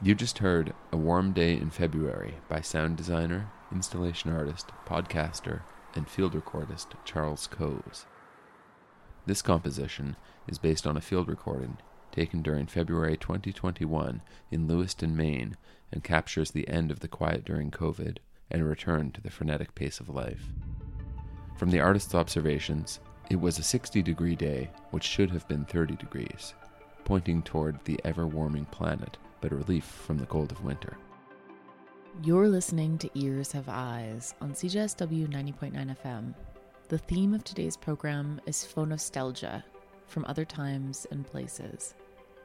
You just heard A Warm Day in February by sound designer, installation artist, podcaster, and field recordist Charles Coes. This composition is based on a field recording taken during February 2021 in Lewiston, Maine, and captures the end of the quiet during COVID and a return to the frenetic pace of life. From the artist's observations, it was a 60 degree day, which should have been 30 degrees, pointing toward the ever warming planet but a relief from the cold of winter. You're listening to Ears Have Eyes on CJSW 90.9 FM. The theme of today's program is phonostalgia from other times and places.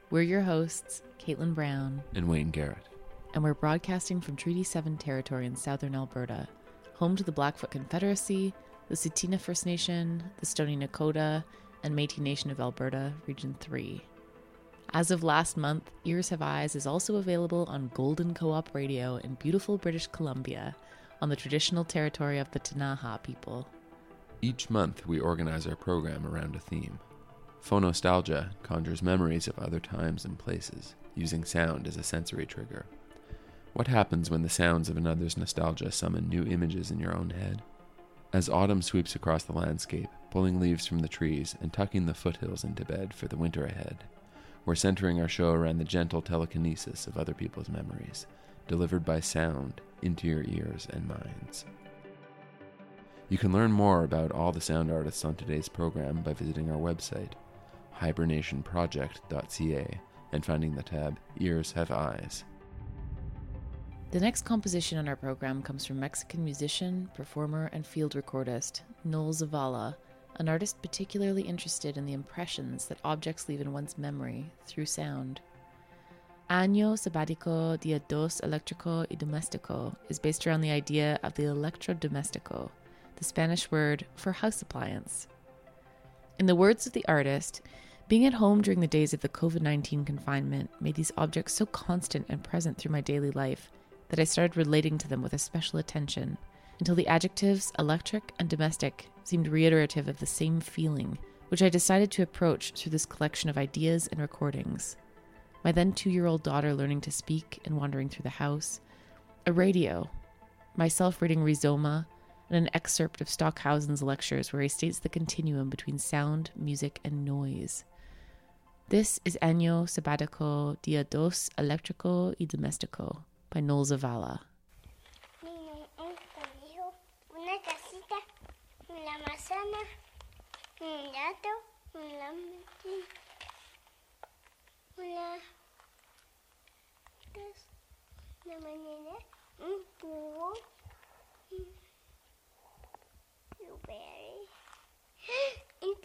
We're your hosts, Caitlin Brown and Wayne Garrett. And we're broadcasting from Treaty 7 territory in southern Alberta, home to the Blackfoot Confederacy, the Tsuut'ina First Nation, the Stoney Nakoda, and Metis Nation of Alberta, Region 3. As of last month, Ears Have Eyes is also available on Golden Co op Radio in beautiful British Columbia on the traditional territory of the Ktunaxa people. Each month, we organize our program around a theme. Phonostalgia conjures memories of other times and places, using sound as a sensory trigger. What happens when the sounds of another's nostalgia summon new images in your own head? As autumn sweeps across the landscape, pulling leaves from the trees and tucking the foothills into bed for the winter ahead, We're centering our show around the gentle telekinesis of other people's memories, delivered by sound into your ears and minds. You can learn more about all the sound artists on today's program by visiting our website, hibernationproject.ca, and finding the tab Ears Have Eyes. The next composition on our program comes from Mexican musician, performer, and field recordist Noel Zavala, an artist particularly interested in the impressions that objects leave in one's memory through sound. Año Sabático Dia Dos Eléctrico y Doméstico is based around the idea of the electrodomestico, the Spanish word for house appliance. In the words of the artist, being at home during the days of the COVID 19 confinement made these objects so constant and present through my daily life that I started relating to them with a special attention until the adjectives electric and domestic seemed reiterative of the same feeling, which I decided to approach through this collection of ideas and recordings. My then two year old daughter learning to speak and wandering through the house, a radio, myself reading Rhizoma, and an excerpt of Stockhausen's lectures where he states the continuum between sound, music, and noise. This is Año Sabático Dia Dos Eléctrico y Doméstico by Noel Zavala. Manzana, un gato, un lampi, una, dos, una mañana, un búho, un blueberry, y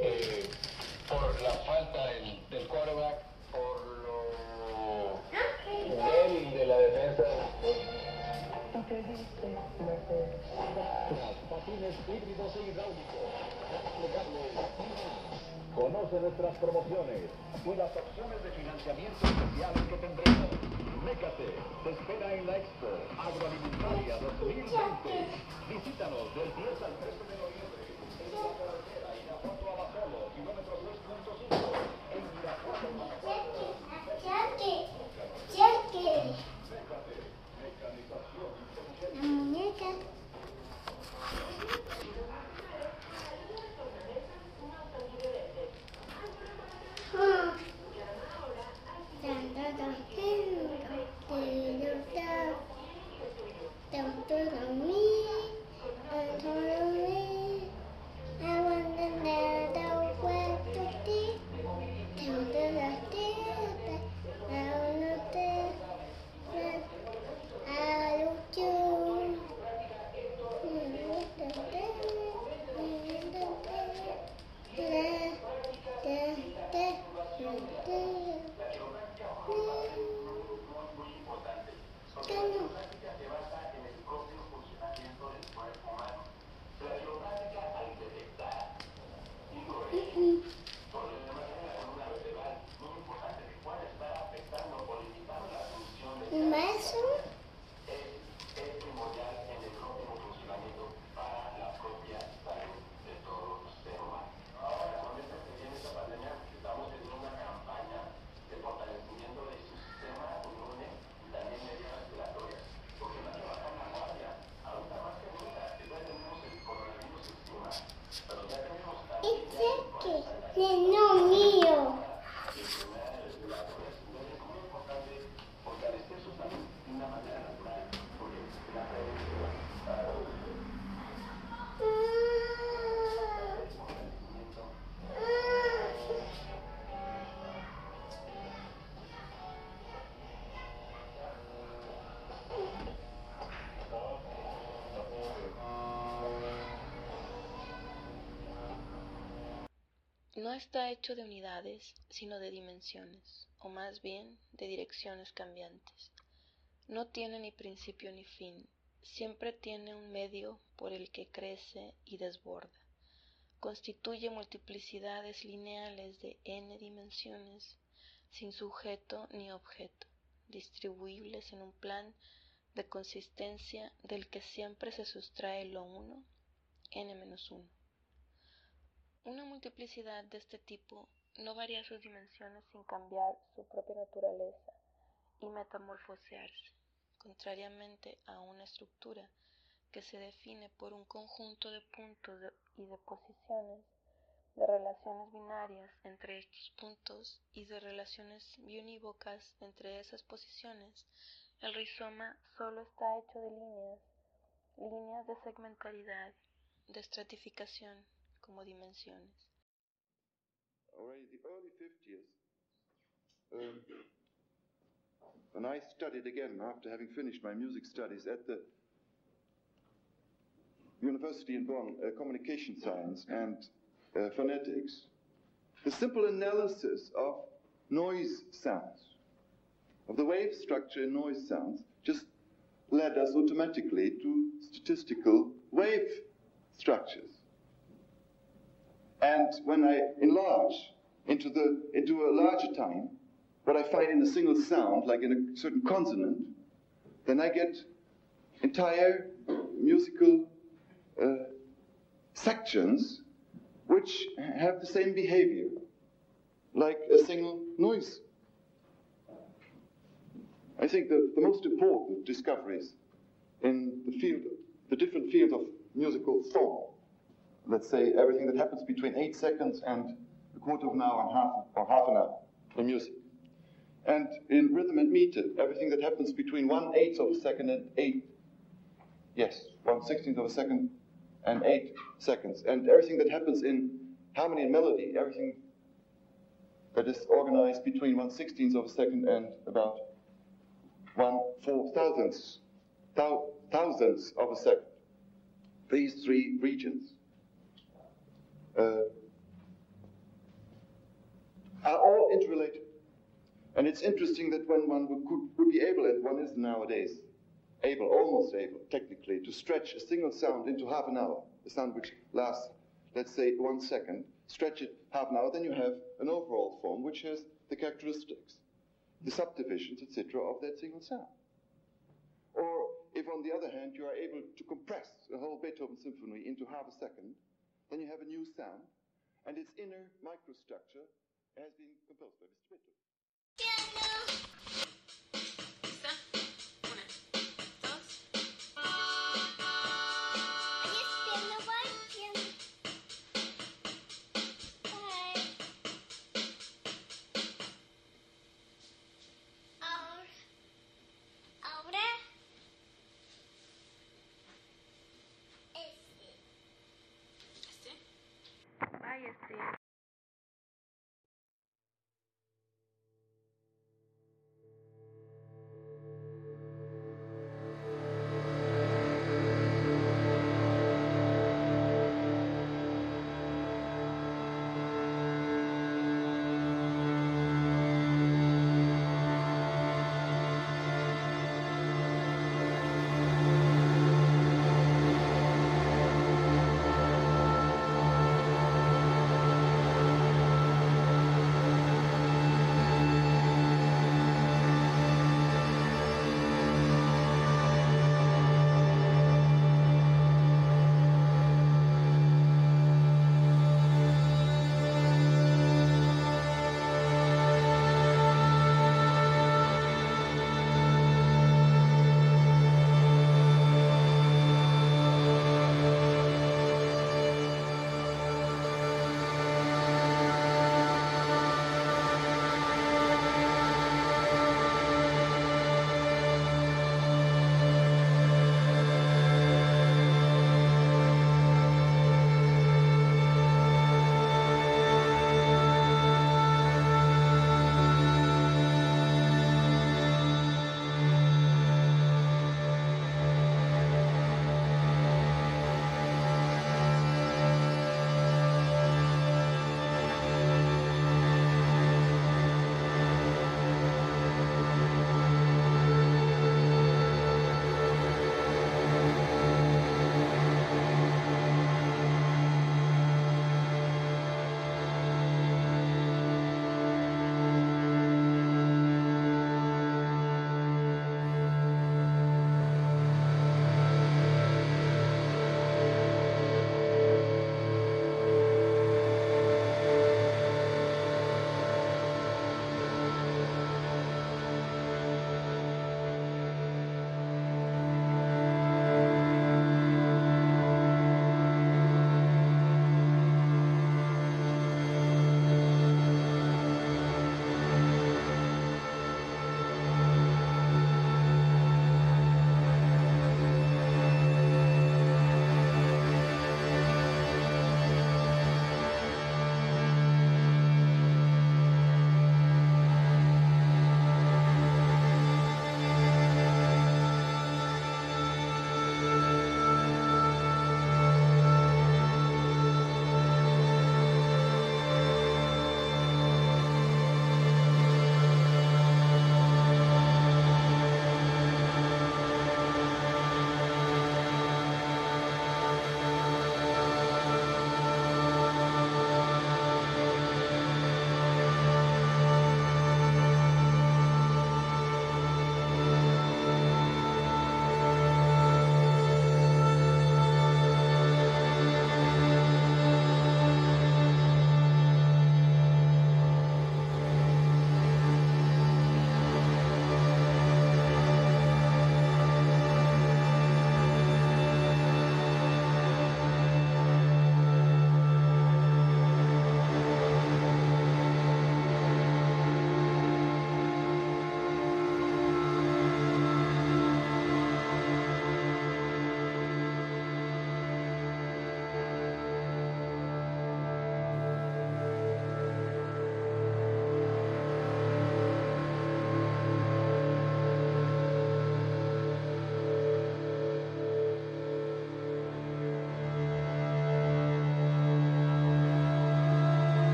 eh, por la falta del, del quarterback, por lo débil de la defensa. Patines híbridos e hidráulicos. Conoce nuestras promociones y las opciones de financiamiento especiales que tendremos. Mécate, te espera en la Expo Agroalimentaria 2020. Visítanos del 10 al 13 de noviembre. Está hecho de unidades, sino de dimensiones, o más bien de direcciones cambiantes. No tiene ni principio ni fin, siempre tiene un medio por el que crece y desborda. Constituye multiplicidades lineales de n dimensiones, sin sujeto ni objeto, distribuibles en un plan de consistencia del que siempre se sustrae lo uno, n-1. Una multiplicidad de este tipo no varía sus dimensiones sin cambiar su propia naturaleza y metamorfosearse, contrariamente a una estructura que se define por un conjunto de puntos y de posiciones, de relaciones binarias entre estos puntos y de relaciones biunívocas entre esas posiciones, el rizoma solo está hecho de líneas, líneas de segmentaridad, de estratificación como dimensiones. Already the early 50s, um, when I studied again after having finished my music studies at the University in Bonn, uh, Communication Science and uh, Phonetics, the simple analysis of noise sounds, of the wave structure in noise sounds, just led us automatically to statistical wave structures. And when I enlarge into, the, into a larger time, what I find in a single sound, like in a certain consonant, then I get entire musical uh, sections which have the same behavior, like a single noise. I think that the most important discoveries in the field, the different fields of musical form, let's say everything that happens between eight seconds and a quarter of an hour and half or half an hour in music. And in rhythm and meter, everything that happens between one eighth of a second and eight, yes, one sixteenth of a second and eight seconds. And everything that happens in harmony and melody, everything that is organized between one sixteenth of a second and about one four thousandths, thou, thousandths of a second. These three regions Uh, are all interrelated. And it's interesting that when one would, would be able, and one is nowadays able, almost able, technically, to stretch a single sound into half an hour, a sound which lasts, let's say, one second, stretch it half an hour, then you have an overall form which has the characteristics, the subdivisions, etc., of that single sound. Or if, on the other hand, you are able to compress a whole Beethoven symphony into half a second, then you have a new sound, and its inner microstructure has been composed by Mr. Beethoven. Este. Ay,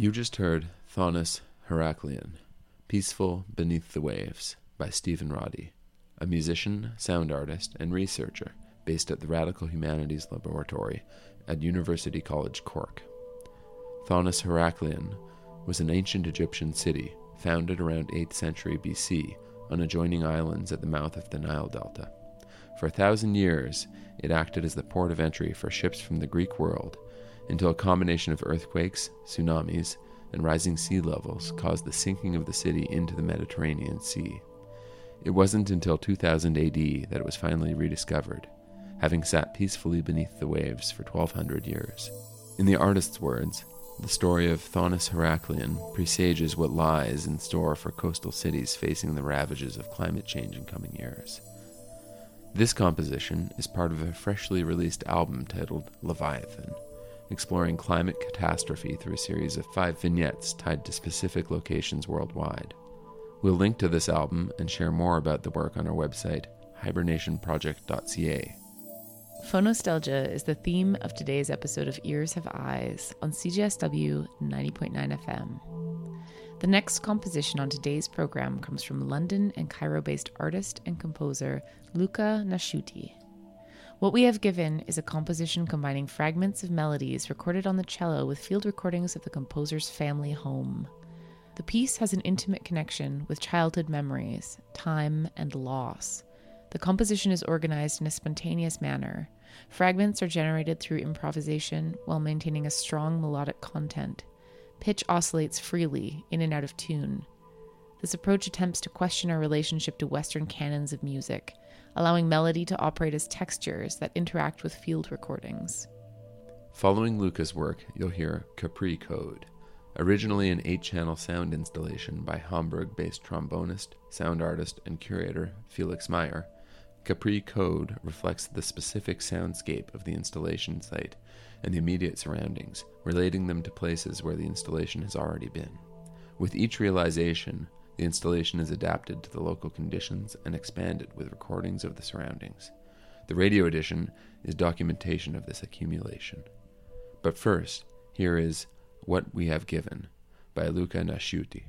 You just heard Thonis Heraklion, Peaceful Beneath the Waves by Stephen Roddy, a musician, sound artist, and researcher based at the Radical Humanities Laboratory at University College Cork. Thonis Heraklion was an ancient Egyptian city founded around 8th century BC on adjoining islands at the mouth of the Nile Delta. For a thousand years, it acted as the port of entry for ships from the Greek world until a combination of earthquakes, tsunamis, and rising sea levels caused the sinking of the city into the Mediterranean Sea. It wasn't until 2000 AD that it was finally rediscovered, having sat peacefully beneath the waves for 1200 years. In the artist's words, the story of Thonis Heraklion presages what lies in store for coastal cities facing the ravages of climate change in coming years. This composition is part of a freshly released album titled Leviathan, exploring climate catastrophe through a series of five vignettes tied to specific locations worldwide. We'll link to this album and share more about the work on our website, hibernationproject.ca. Phonostalgia is the theme of today's episode of Ears Have Eyes on CJSW 90.9 FM. The next composition on today's program comes from London and Cairo based artist and composer Luca Nasciuti. What we have given is a composition combining fragments of melodies recorded on the cello with field recordings of the composer's family home. The piece has an intimate connection with childhood memories, time, and loss. The composition is organized in a spontaneous manner. Fragments are generated through improvisation while maintaining a strong melodic content. Pitch oscillates freely, in and out of tune. This approach attempts to question our relationship to Western canons of music, allowing melody to operate as textures that interact with field recordings. Following Luca's work, you'll hear Capri Code, originally an eight channel sound installation by Hamburg based trombonist, sound artist, and curator Felix Mayer. Capri Code reflects the specific soundscape of the installation site and the immediate surroundings, relating them to places where the installation has already been. With each realization, the installation is adapted to the local conditions and expanded with recordings of the surroundings. The radio edition is documentation of this accumulation. But first, here is What We Have Given by Luca Nasciuti.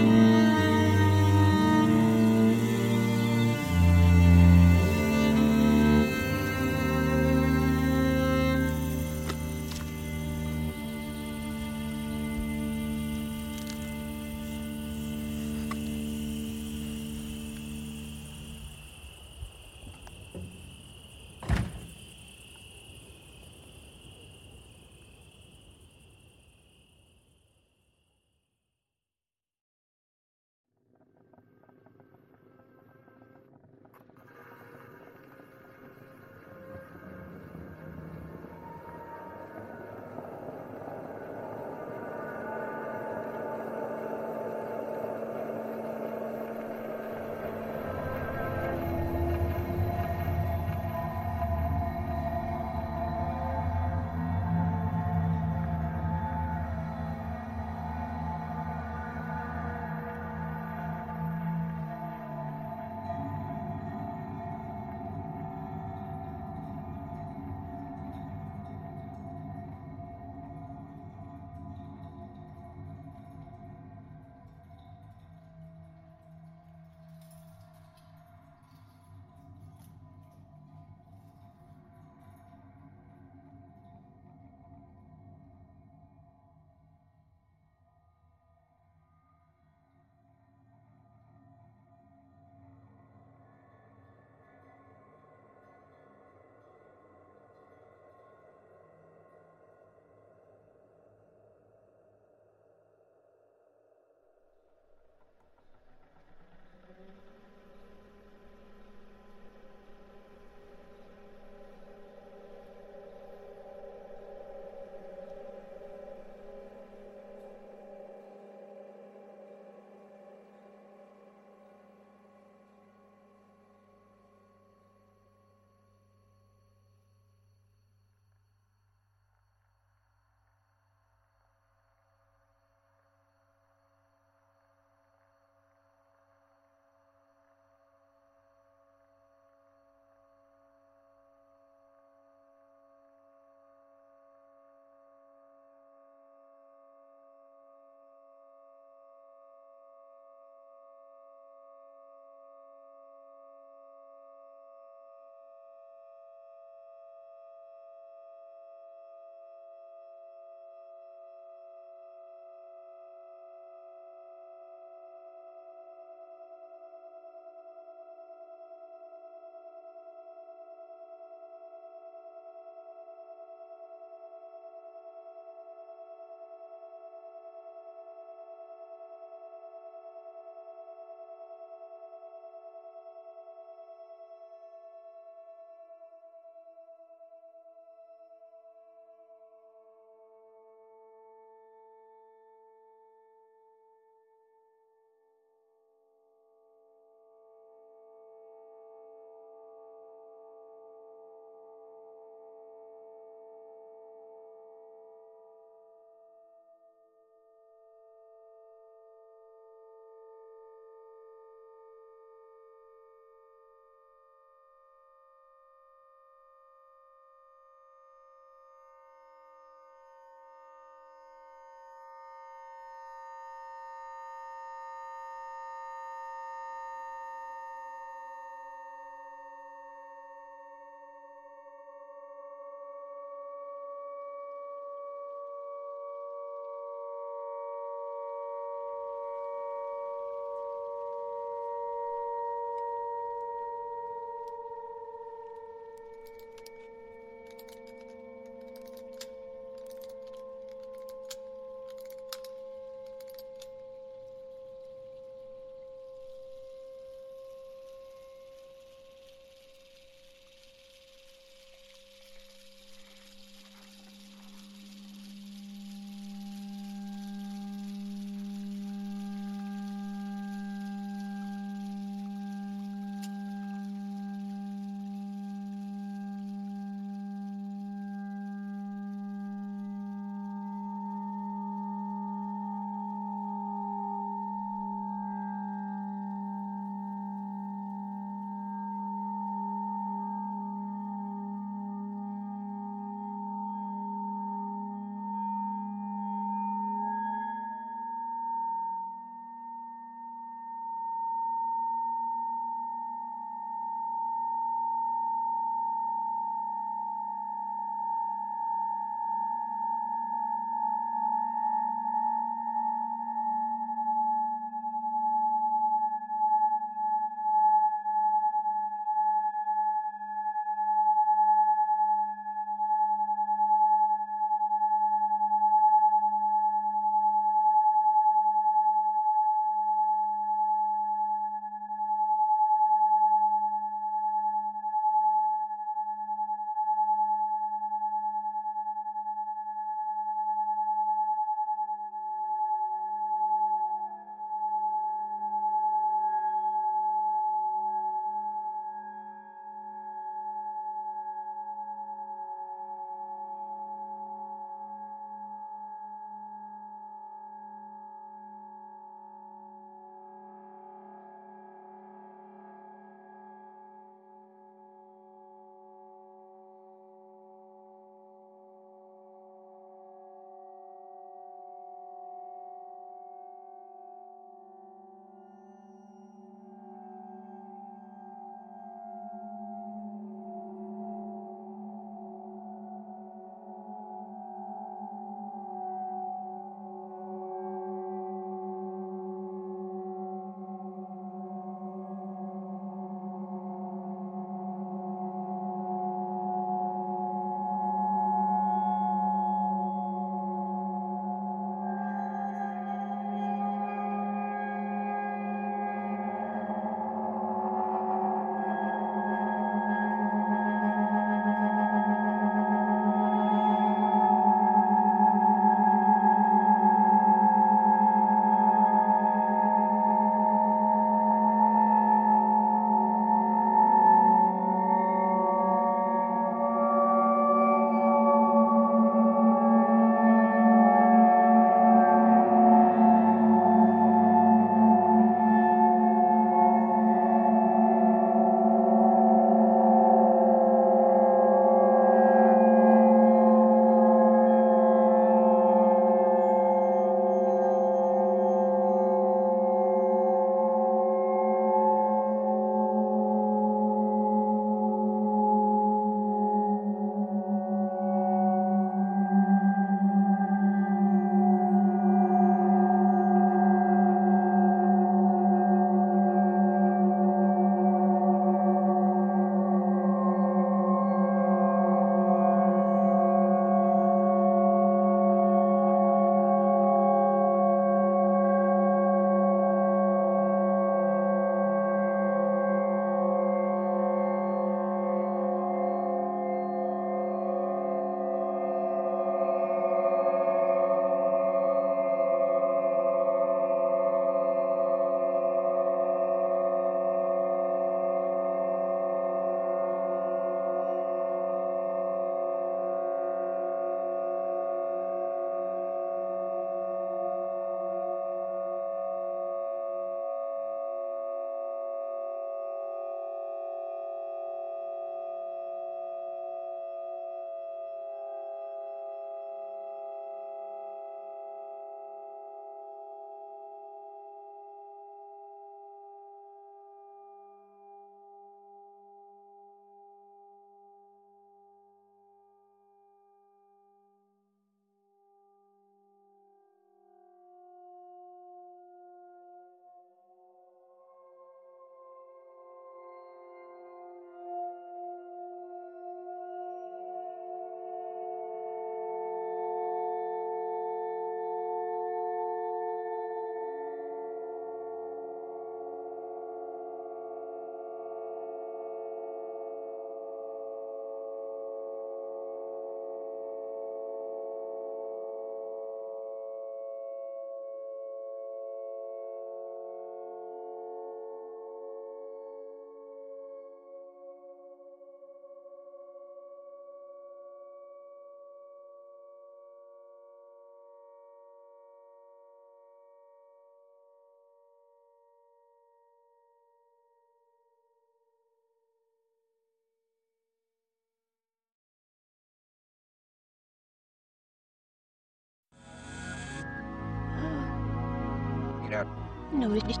No, it's just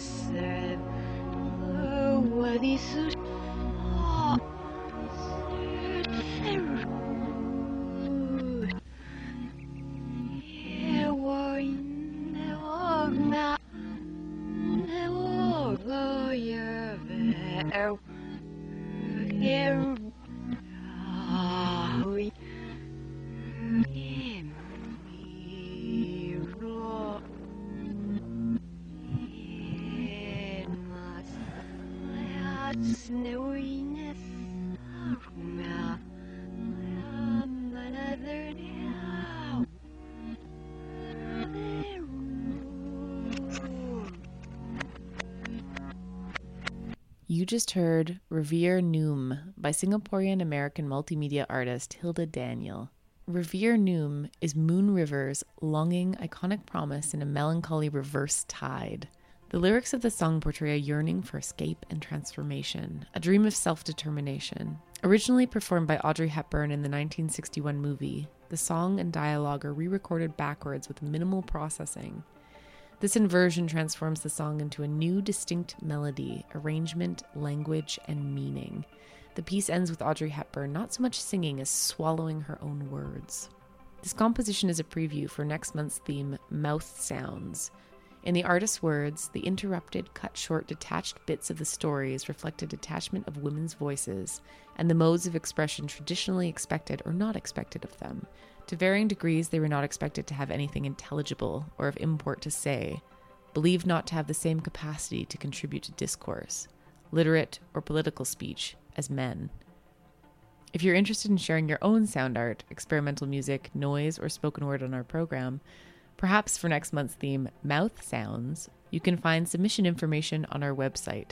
said oh, what is it? You just heard Revere Noom by Singaporean American multimedia artist Hilda Daniel. Revere Noom is Moon River's longing, iconic promise in a melancholy reverse tide. The lyrics of the song portray a yearning for escape and transformation, a dream of self determination. Originally performed by Audrey Hepburn in the 1961 movie, the song and dialogue are re recorded backwards with minimal processing. This inversion transforms the song into a new, distinct melody, arrangement, language, and meaning. The piece ends with Audrey Hepburn not so much singing as swallowing her own words. This composition is a preview for next month's theme, Mouth Sounds. In the artist's words, the interrupted, cut short, detached bits of the stories reflect a detachment of women's voices and the modes of expression traditionally expected or not expected of them. To varying degrees, they were not expected to have anything intelligible or of import to say, believed not to have the same capacity to contribute to discourse, literate or political speech, as men. If you're interested in sharing your own sound art, experimental music, noise, or spoken word on our program, perhaps for next month's theme, Mouth Sounds, you can find submission information on our website,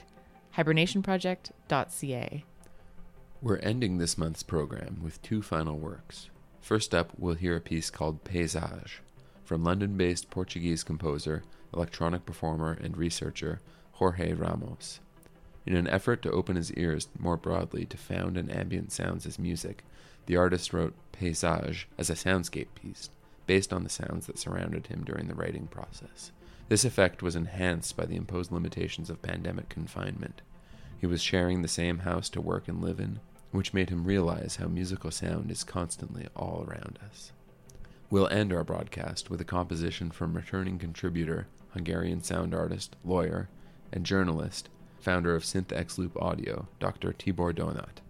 hibernationproject.ca. We're ending this month's program with two final works. First up, we'll hear a piece called Paysage from London based Portuguese composer, electronic performer, and researcher Jorge Ramos. In an effort to open his ears more broadly to found and ambient sounds as music, the artist wrote Paysage as a soundscape piece, based on the sounds that surrounded him during the writing process. This effect was enhanced by the imposed limitations of pandemic confinement. He was sharing the same house to work and live in, which made him realize how musical sound is constantly all around us. We'll end our broadcast with a composition from returning contributor, Hungarian sound artist, lawyer, and journalist, founder of SynthX Loop Audio, Dr. Tibor Donath.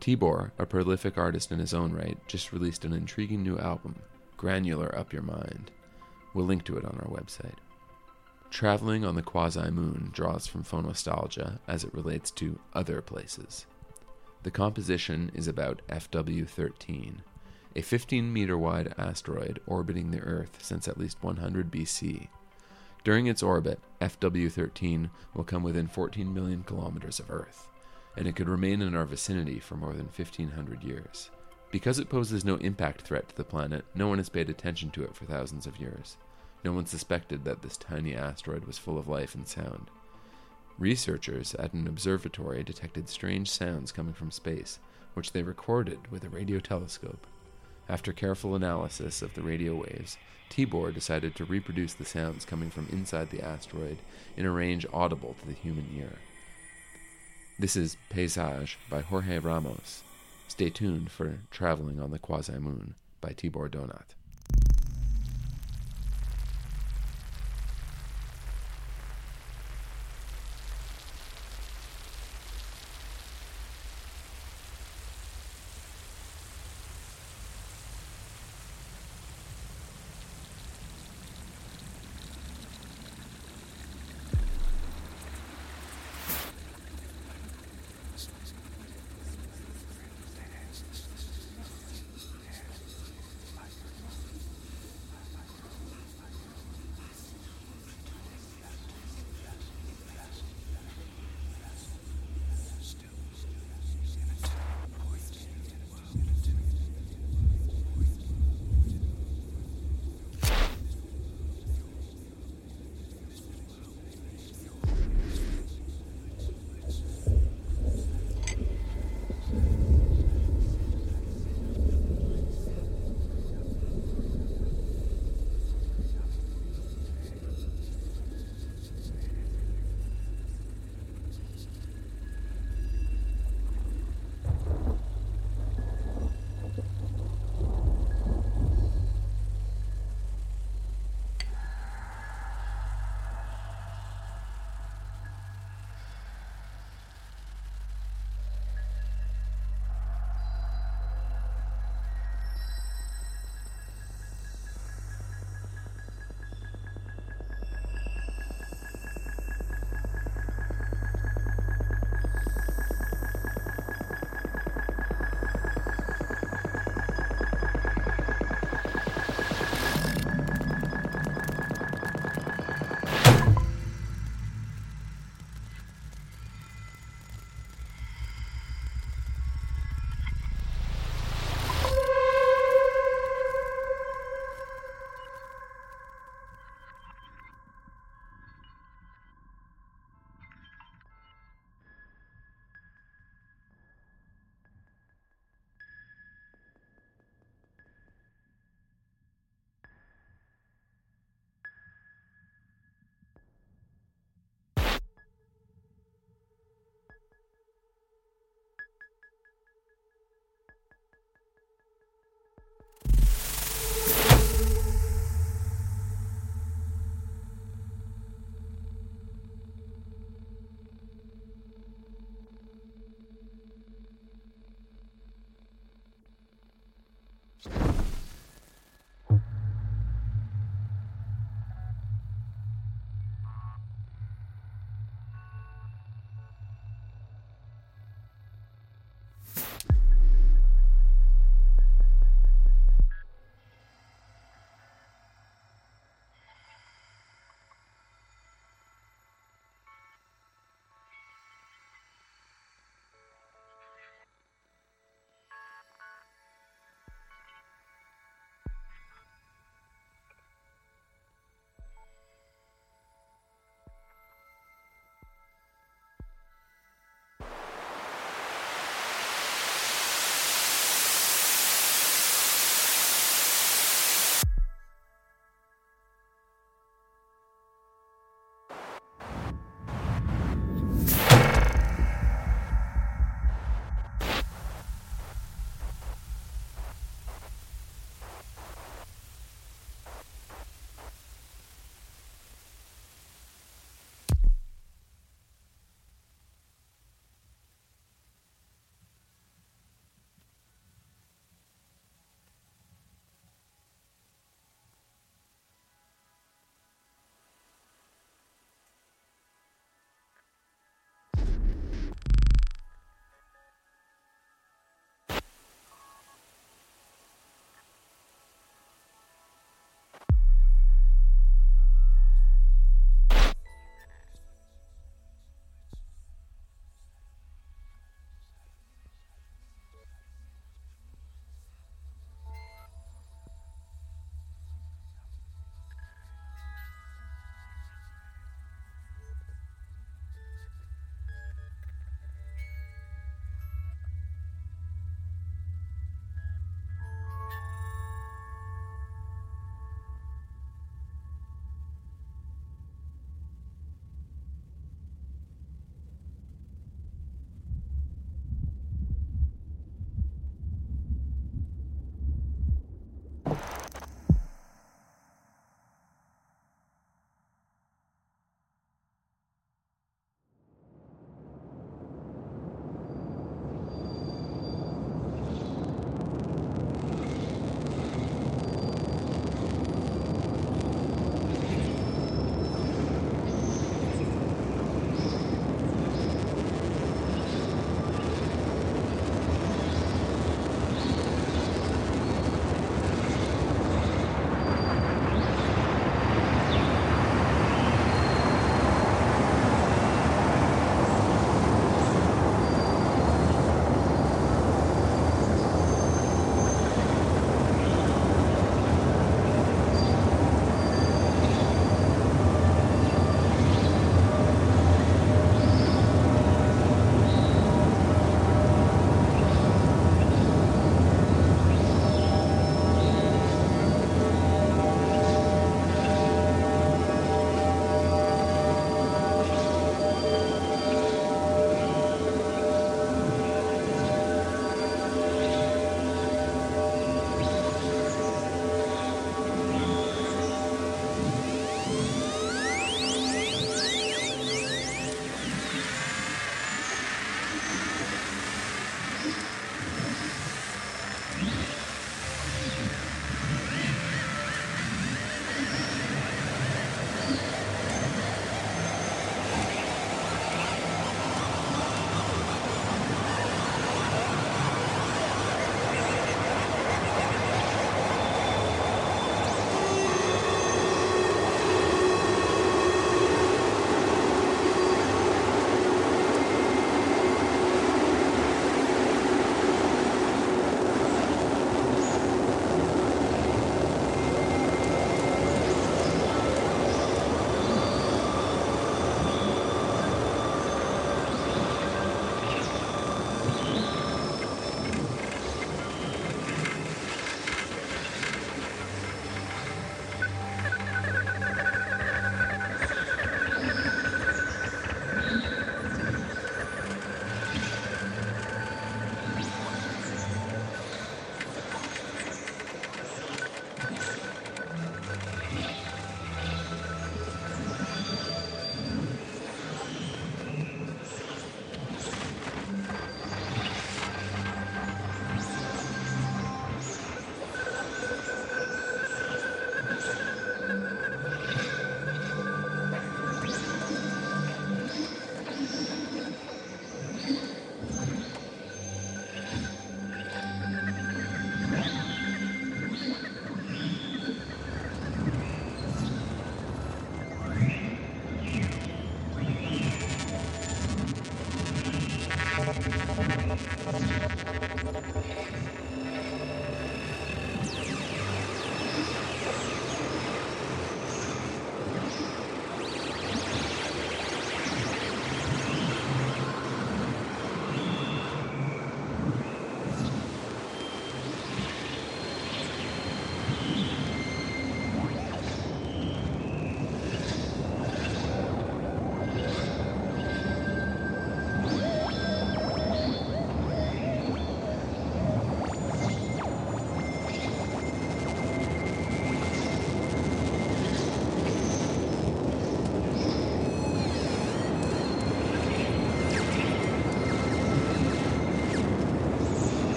Tibor, a prolific artist in his own right, just released an intriguing new album, Granular Up Your Mind. We'll link to it on our website. Traveling on the Quasi Moon draws from phonostalgia as it relates to other places. The composition is about FW 13, a 15 meter wide asteroid orbiting the Earth since at least 100 BC. During its orbit, FW 13 will come within 14 million kilometers of Earth, and it could remain in our vicinity for more than 1500 years. Because it poses no impact threat to the planet, no one has paid attention to it for thousands of years. No one suspected that this tiny asteroid was full of life and sound. Researchers at an observatory detected strange sounds coming from space, which they recorded with a radio telescope. After careful analysis of the radio waves, Tibor decided to reproduce the sounds coming from inside the asteroid in a range audible to the human ear. This is Paysage by Jorge Ramos. Stay tuned for Traveling on the Quasi Moon by Tibor Donath.